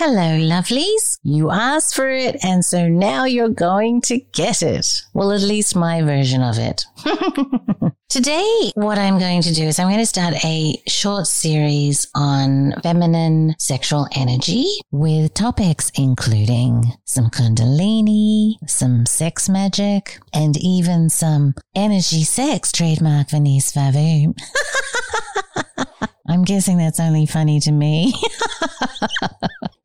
Hello, lovelies. You asked for it, and so now you're going to get it. Well, at least my version of it. Today, what I'm going to do is I'm going to start a short series on feminine sexual energy with topics including some kundalini, some sex magic, and even some energy sex trademark Vanese Favoom. I'm guessing that's only funny to me.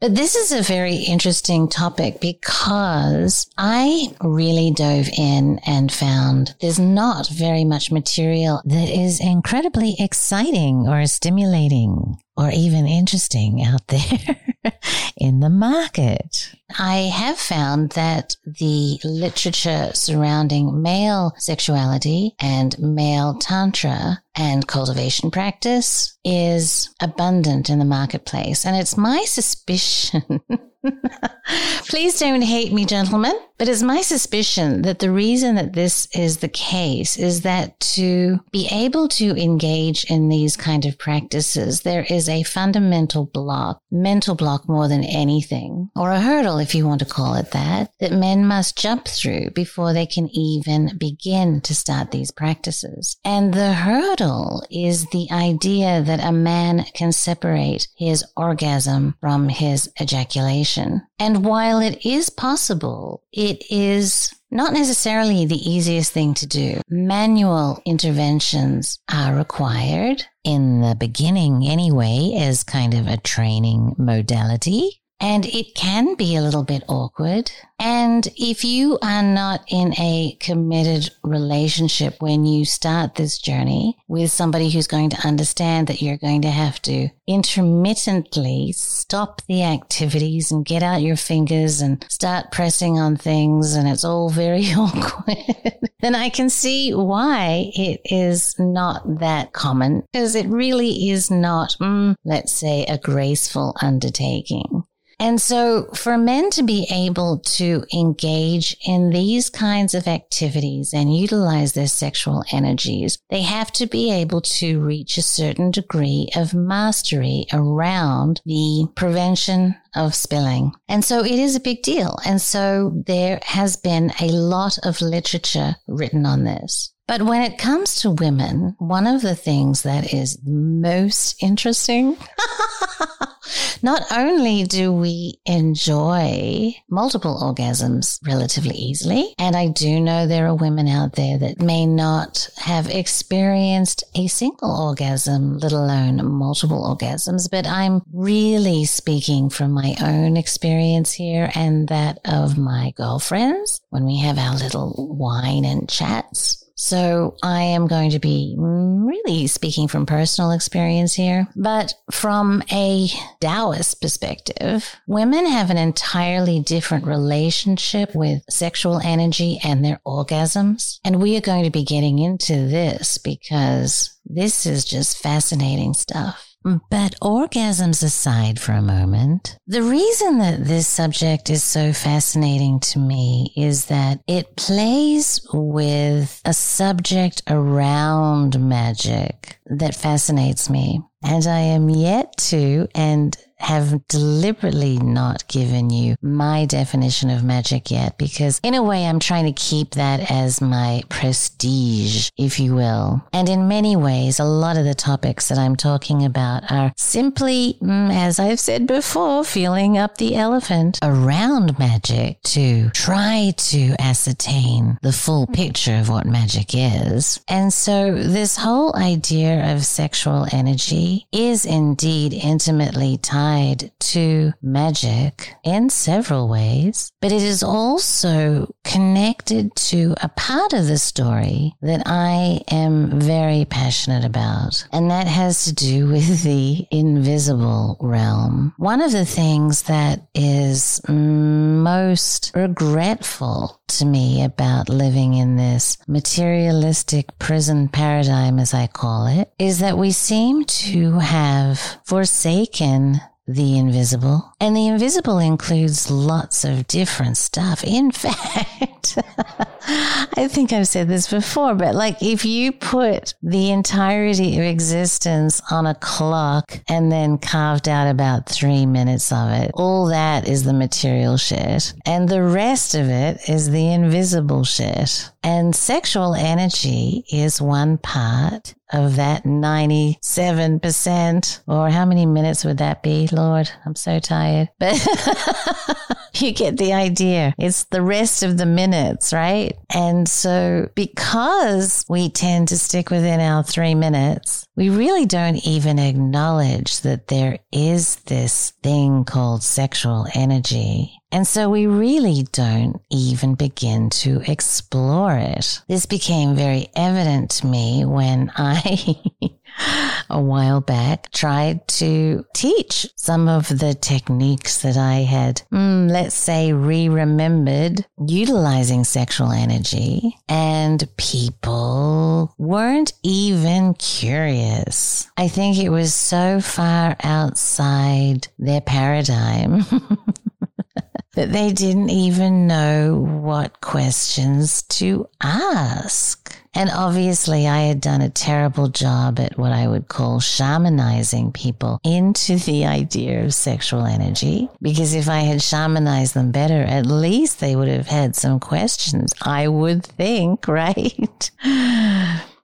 but this is a very interesting topic because I really dove in and found there's not very much material that is incredibly exciting or stimulating or even interesting out there in the market. I have found that the literature surrounding male sexuality and male tantra and cultivation practice is abundant in the marketplace. And it's my suspicion Please don't hate me, gentlemen, but it's my suspicion that the reason that this is the case is that to be able to engage in these kind of practices, there is a fundamental block, mental block more than anything, or a hurdle, if you want to call it that, that men must jump through before they can even begin to start these practices. And the hurdle is the idea that a man can separate his orgasm from his ejaculation. And while it is possible, it is not necessarily the easiest thing to do. Manual interventions are required in the beginning anyway as kind of a training modality. And it can be a little bit awkward. And if you are not in a committed relationship when you start this journey with somebody who's going to understand that you're going to have to intermittently stop the activities and get out your fingers and start pressing on things and it's all very awkward, then I can see why it is not that common because it really is not, mm, let's say, a graceful undertaking. And so for men to be able to engage in these kinds of activities and utilize their sexual energies, they have to be able to reach a certain degree of mastery around the prevention of spilling. And so it is a big deal. And so there has been a lot of literature written on this. But when it comes to women, one of the things that is most interesting Not only do we enjoy multiple orgasms relatively easily, and I do know there are women out there that may not have experienced a single orgasm, let alone multiple orgasms, but I'm really speaking from my own experience here and that of my girlfriends when we have our little wine and chats. So I am going to be really speaking from personal experience here, but from a Taoist perspective, women have an entirely different relationship with sexual energy and their orgasms. And we are going to be getting into this because this is just fascinating stuff. But orgasms aside for a moment, the reason that this subject is so fascinating to me is that it plays with a subject around magic that fascinates me. And I am yet to, and have deliberately not given you my definition of magic yet because in a way I'm trying to keep that as my prestige, if you will. And in many ways, a lot of the topics that I'm talking about are simply, mm, as I've said before, feeling up the elephant around magic to try to ascertain the full picture of what magic is. And so this whole idea of sexual energy is indeed intimately tied tied to magic in several ways, but it is also connected to a part of the story that I am very passionate about. And that has to do with the invisible realm. One of the things that is most regretful to me about living in this materialistic prison paradigm, as I call it, is that we seem to have forsaken the invisible. And the invisible includes lots of different stuff. In fact, I think I've said this before, but like if you put the entirety of existence on a clock and then carved out about three minutes of it, all that is the material shit. And the rest of it is the invisible shit. And sexual energy is one part of that 97%. Or how many minutes would that be, Lord? I'm so tired. But you get the idea. It's the rest of the minutes, right? And so because we tend to stick within our three minutes, we really don't even acknowledge that there is this thing called sexual energy. And so we really don't even begin to explore it. This became very evident to me when I, a while back, tried to teach some of the techniques that I had, mm, let's say, re remembered utilizing sexual energy. And people weren't even curious. I think it was so far outside their paradigm. that they didn't even know what questions to ask. And obviously, I had done a terrible job at what I would call shamanizing people into the idea of sexual energy. Because if I had shamanized them better, at least they would have had some questions, I would think, right?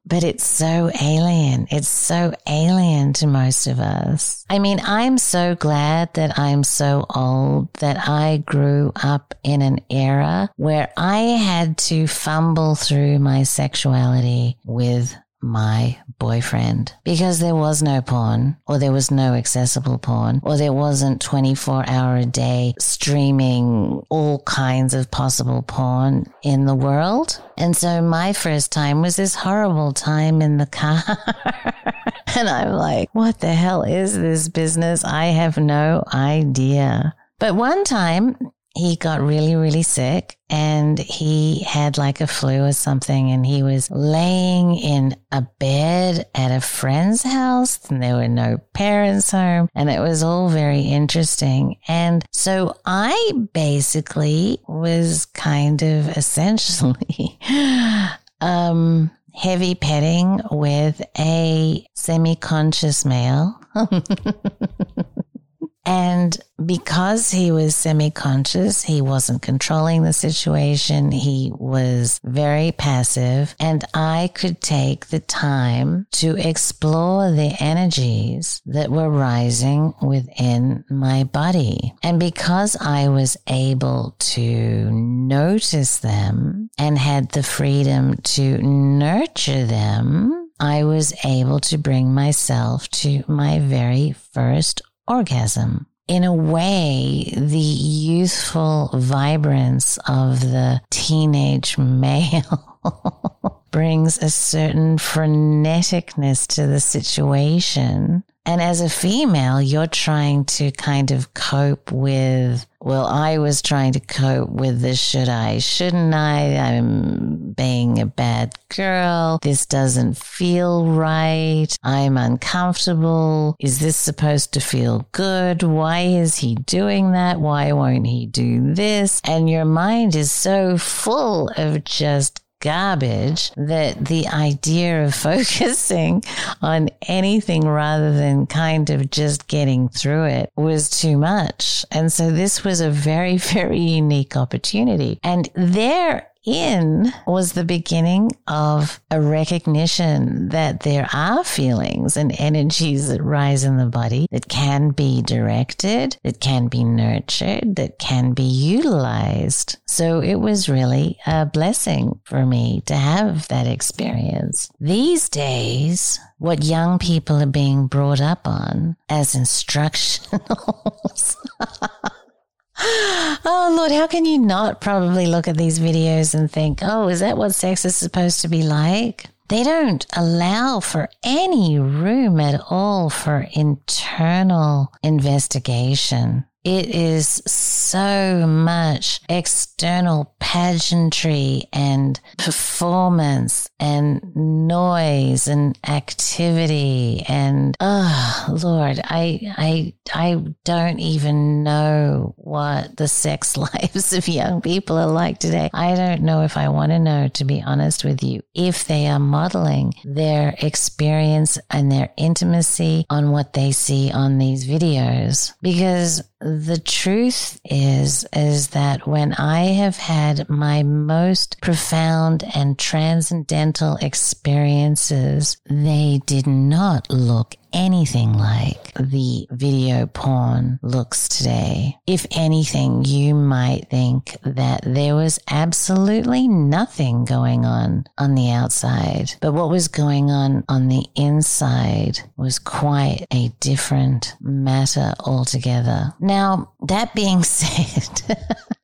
But it's so alien. It's so alien to most of us. I mean, I'm so glad that I'm so old that I grew up in an era where I had to fumble through my sexuality with my boyfriend because there was no porn or there was no accessible porn or there wasn't 24 hour a day streaming all kinds of possible porn in the world. And so my first time was this horrible time in the car. and I'm like, what the hell is this business? I have no idea. But one time he got really, really sick and he had like a flu or something and he was laying in a bed at a friend's house and there were no parents home and it was all very interesting. And so I basically was kind of essentially, um, heavy petting with a semi-conscious male. And because he was semi conscious, he wasn't controlling the situation. He was very passive. And I could take the time to explore the energies that were rising within my body. And because I was able to notice them and had the freedom to nurture them, I was able to bring myself to my very first orgasm. In a way, the youthful vibrance of the teenage male brings a certain freneticness to the situation and as a female, you're trying to kind of cope with, well, I was trying to cope with this should I, shouldn't I? I'm being a bad girl. This doesn't feel right. I'm uncomfortable. Is this supposed to feel good? Why is he doing that? Why won't he do this? And your mind is so full of just garbage that the idea of focusing on anything rather than kind of just getting through it was too much. And so this was a very, very unique opportunity. And there in was the beginning of a recognition that there are feelings and energies that rise in the body that can be directed, that can be nurtured, that can be utilized. So it was really a blessing for me to have that experience. These days, what young people are being brought up on as instructionals oh, Lord, how can you not probably look at these videos and think, oh, is that what sex is supposed to be like? They don't allow for any room at all for internal investigation. It is so much external pageantry and performance and noise and activity and oh lord i i i don't even know what the sex lives of young people are like today. I don't know if i want to know to be honest with you. If they are modeling their experience and their intimacy on what they see on these videos because the truth is, is that when I have had my most profound and transcendental experiences, they did not look anything like the video porn looks today. If anything, you might think that there was absolutely nothing going on on the outside. But what was going on on the inside was quite a different matter altogether. Now, that being said,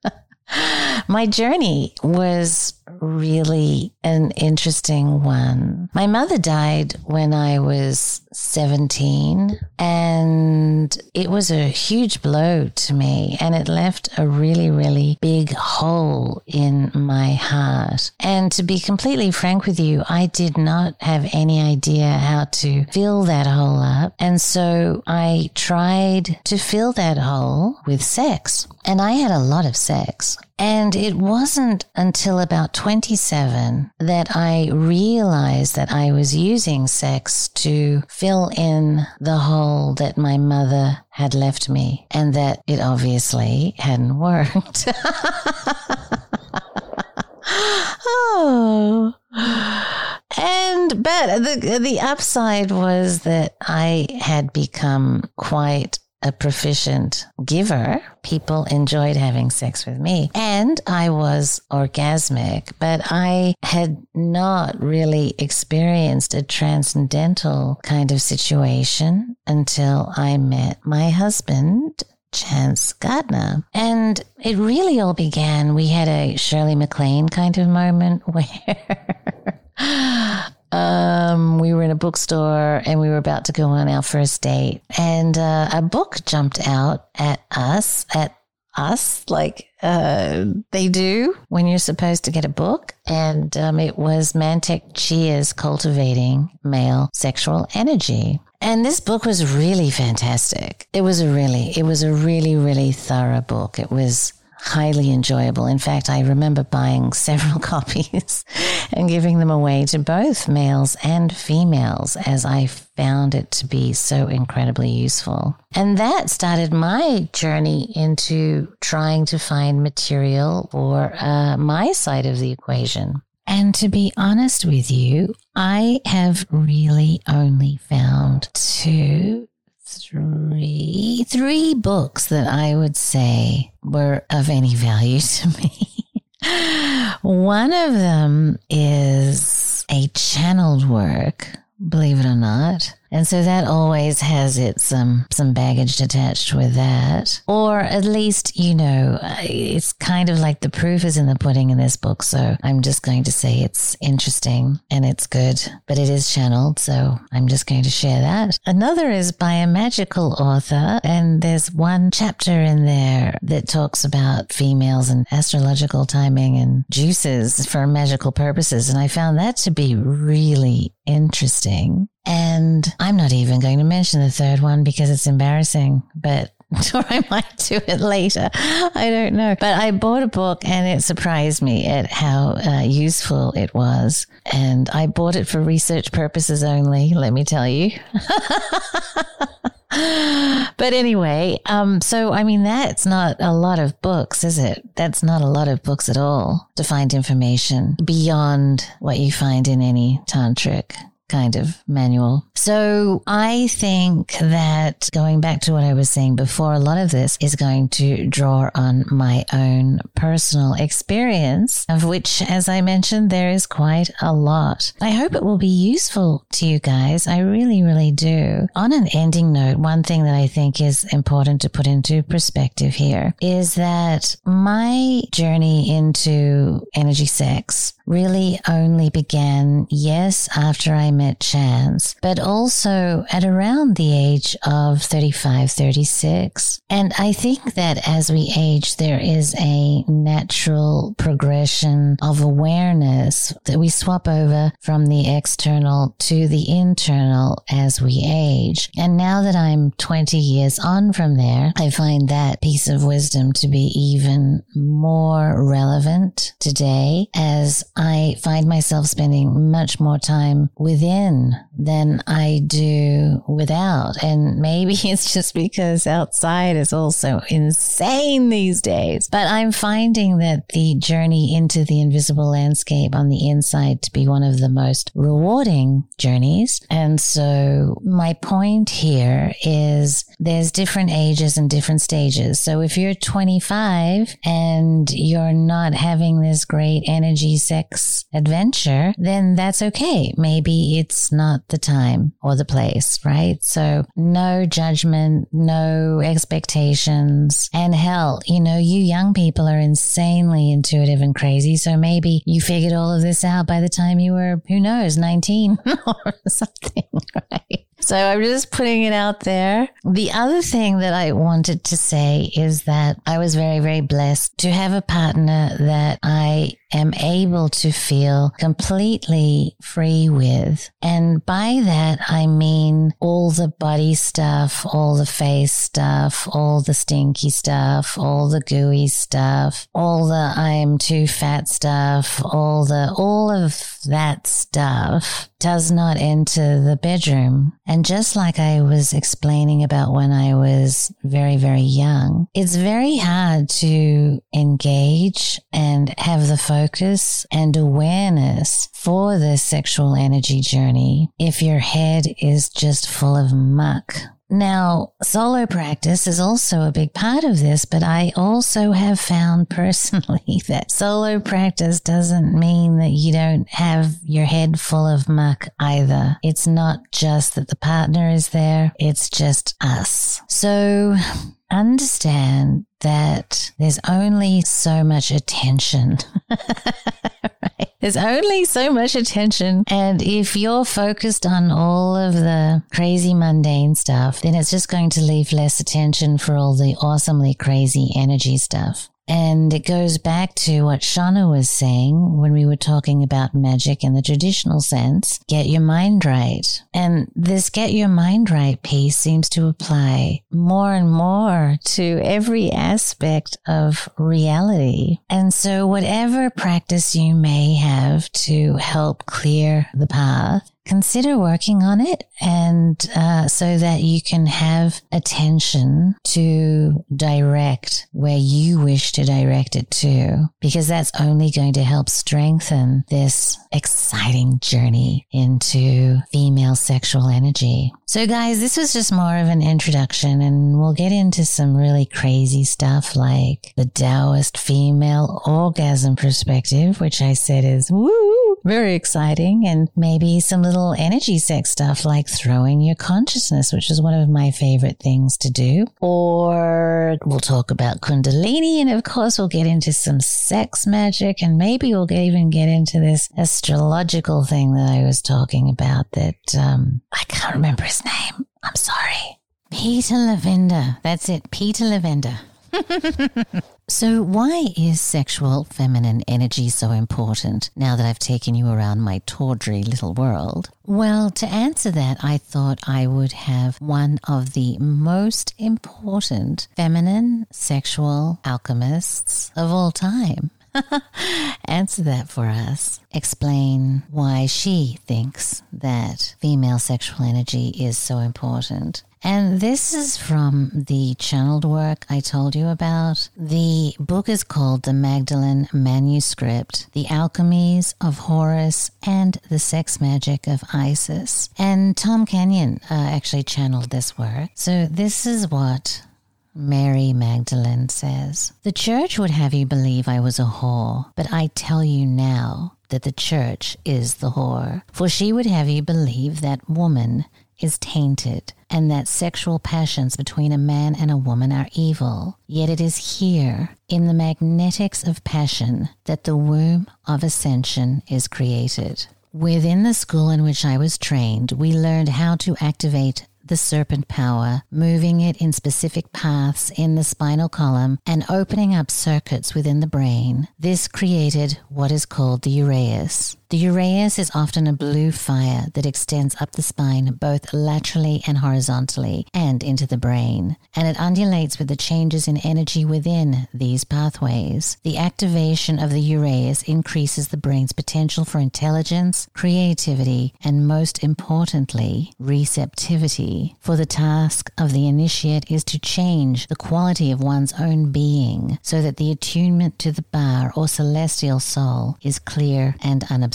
my journey was really an interesting one. My mother died when I was 17, and it was a huge blow to me, and it left a really, really big hole in my heart. And to be completely frank with you, I did not have any idea how to fill that hole up. And so I tried to fill that hole with sex. And I had a lot of sex. And it wasn't until about 27 that I realized that I was using sex to fill in the hole that my mother had left me and that it obviously hadn't worked. oh. And but the the upside was that I had become quite a proficient giver. People enjoyed having sex with me and I was orgasmic, but I had not really experienced a transcendental kind of situation until I met my husband. Chance Gardner. And it really all began. We had a Shirley MacLaine kind of moment where um, we were in a bookstore and we were about to go on our first date, and uh, a book jumped out at us, at us, like uh, they do when you're supposed to get a book. And um, it was Mantak Chia's Cultivating Male Sexual Energy. And this book was really fantastic. It was a really, it was a really, really thorough book. It was highly enjoyable. In fact, I remember buying several copies and giving them away to both males and females as I found it to be so incredibly useful. And that started my journey into trying to find material for uh, my side of the equation. And to be honest with you, I have really only found two three three books that I would say were of any value to me. One of them is a channeled work, believe it or not. And so that always has its um, some baggage attached with that. Or at least, you know, it's kind of like the proof is in the pudding in this book. So I'm just going to say it's interesting and it's good, but it is channeled. So I'm just going to share that. Another is by a magical author. And there's one chapter in there that talks about females and astrological timing and juices for magical purposes. And I found that to be really interesting. And I'm not even going to mention the third one because it's embarrassing, but or I might do it later. I don't know. But I bought a book and it surprised me at how uh, useful it was. And I bought it for research purposes only, let me tell you. but anyway, um, so I mean, that's not a lot of books, is it? That's not a lot of books at all to find information beyond what you find in any tantric kind of manual. So I think that going back to what I was saying before, a lot of this is going to draw on my own personal experience, of which, as I mentioned, there is quite a lot. I hope it will be useful to you guys. I really, really do. On an ending note, one thing that I think is important to put into perspective here is that my journey into energy sex really only began, yes, after I met Chance, but also at around the age of 35, 36. And I think that as we age, there is a natural progression of awareness that we swap over from the external to the internal as we age. And now that I'm 20 years on from there, I find that piece of wisdom to be even more relevant today as I find myself spending much more time within than I do without. And maybe it's just because outside is also insane these days. But I'm finding that the journey into the invisible landscape on the inside to be one of the most rewarding journeys. And so my point here is there's different ages and different stages. So if you're 25 and you're not having this great energy sex adventure, then that's okay. Maybe it's not the time or the place, right? So no judgment, no expectations. And hell, you know, you young people are insanely intuitive and crazy. So maybe you figured all of this out by the time you were, who knows, 19 or something, right? So I'm just putting it out there. The other thing that I wanted to say is that I was very, very blessed to have a partner that I am able to feel completely free with. And by that, I mean all the body stuff, all the face stuff, all the stinky stuff, all the gooey stuff, all the I'm too fat stuff, all the, all of that stuff does not enter the bedroom. And just like I was explaining about when I was very, very young, it's very hard to engage and have the focus and awareness for the sexual energy journey if your head is just full of muck now, solo practice is also a big part of this, but I also have found personally that solo practice doesn't mean that you don't have your head full of muck either. It's not just that the partner is there, it's just us. So understand that there's only so much attention. right? There's only so much attention. And if you're focused on all of the crazy mundane stuff, then it's just going to leave less attention for all the awesomely crazy energy stuff. And it goes back to what Shauna was saying when we were talking about magic in the traditional sense. Get your mind right. And this get your mind right piece seems to apply more and more to every aspect of reality. And so whatever practice you may have to help clear the path, consider working on it and uh, so that you can have attention to direct where you wish to direct it to because that's only going to help strengthen this exciting journey into female sexual energy. So guys this was just more of an introduction and we'll get into some really crazy stuff like the taoist female orgasm perspective which i said is woo very exciting and maybe some little little energy sex stuff like throwing your consciousness, which is one of my favorite things to do. Or we'll talk about Kundalini. And of course, we'll get into some sex magic and maybe we'll get, even get into this astrological thing that I was talking about that, um, I can't remember his name. I'm sorry. Peter Lavender. That's it. Peter Lavender. so, why is sexual feminine energy so important now that I've taken you around my tawdry little world? Well, to answer that, I thought I would have one of the most important feminine sexual alchemists of all time. Answer that for us. Explain why she thinks that female sexual energy is so important. And this is from the channeled work I told you about. The book is called The Magdalen Manuscript The Alchemies of Horus and the Sex Magic of Isis. And Tom Kenyon uh, actually channeled this work. So this is what Mary Magdalene says, The church would have you believe I was a whore, but I tell you now that the church is the whore. For she would have you believe that woman is tainted and that sexual passions between a man and a woman are evil. Yet it is here, in the magnetics of passion, that the womb of ascension is created. Within the school in which I was trained, we learned how to activate the serpent power, moving it in specific paths in the spinal column and opening up circuits within the brain. This created what is called the uraeus. The uraeus is often a blue fire that extends up the spine both laterally and horizontally and into the brain, and it undulates with the changes in energy within these pathways. The activation of the uraeus increases the brain's potential for intelligence, creativity, and most importantly, receptivity. For the task of the initiate is to change the quality of one's own being so that the attunement to the ba or celestial soul is clear and unobstructed.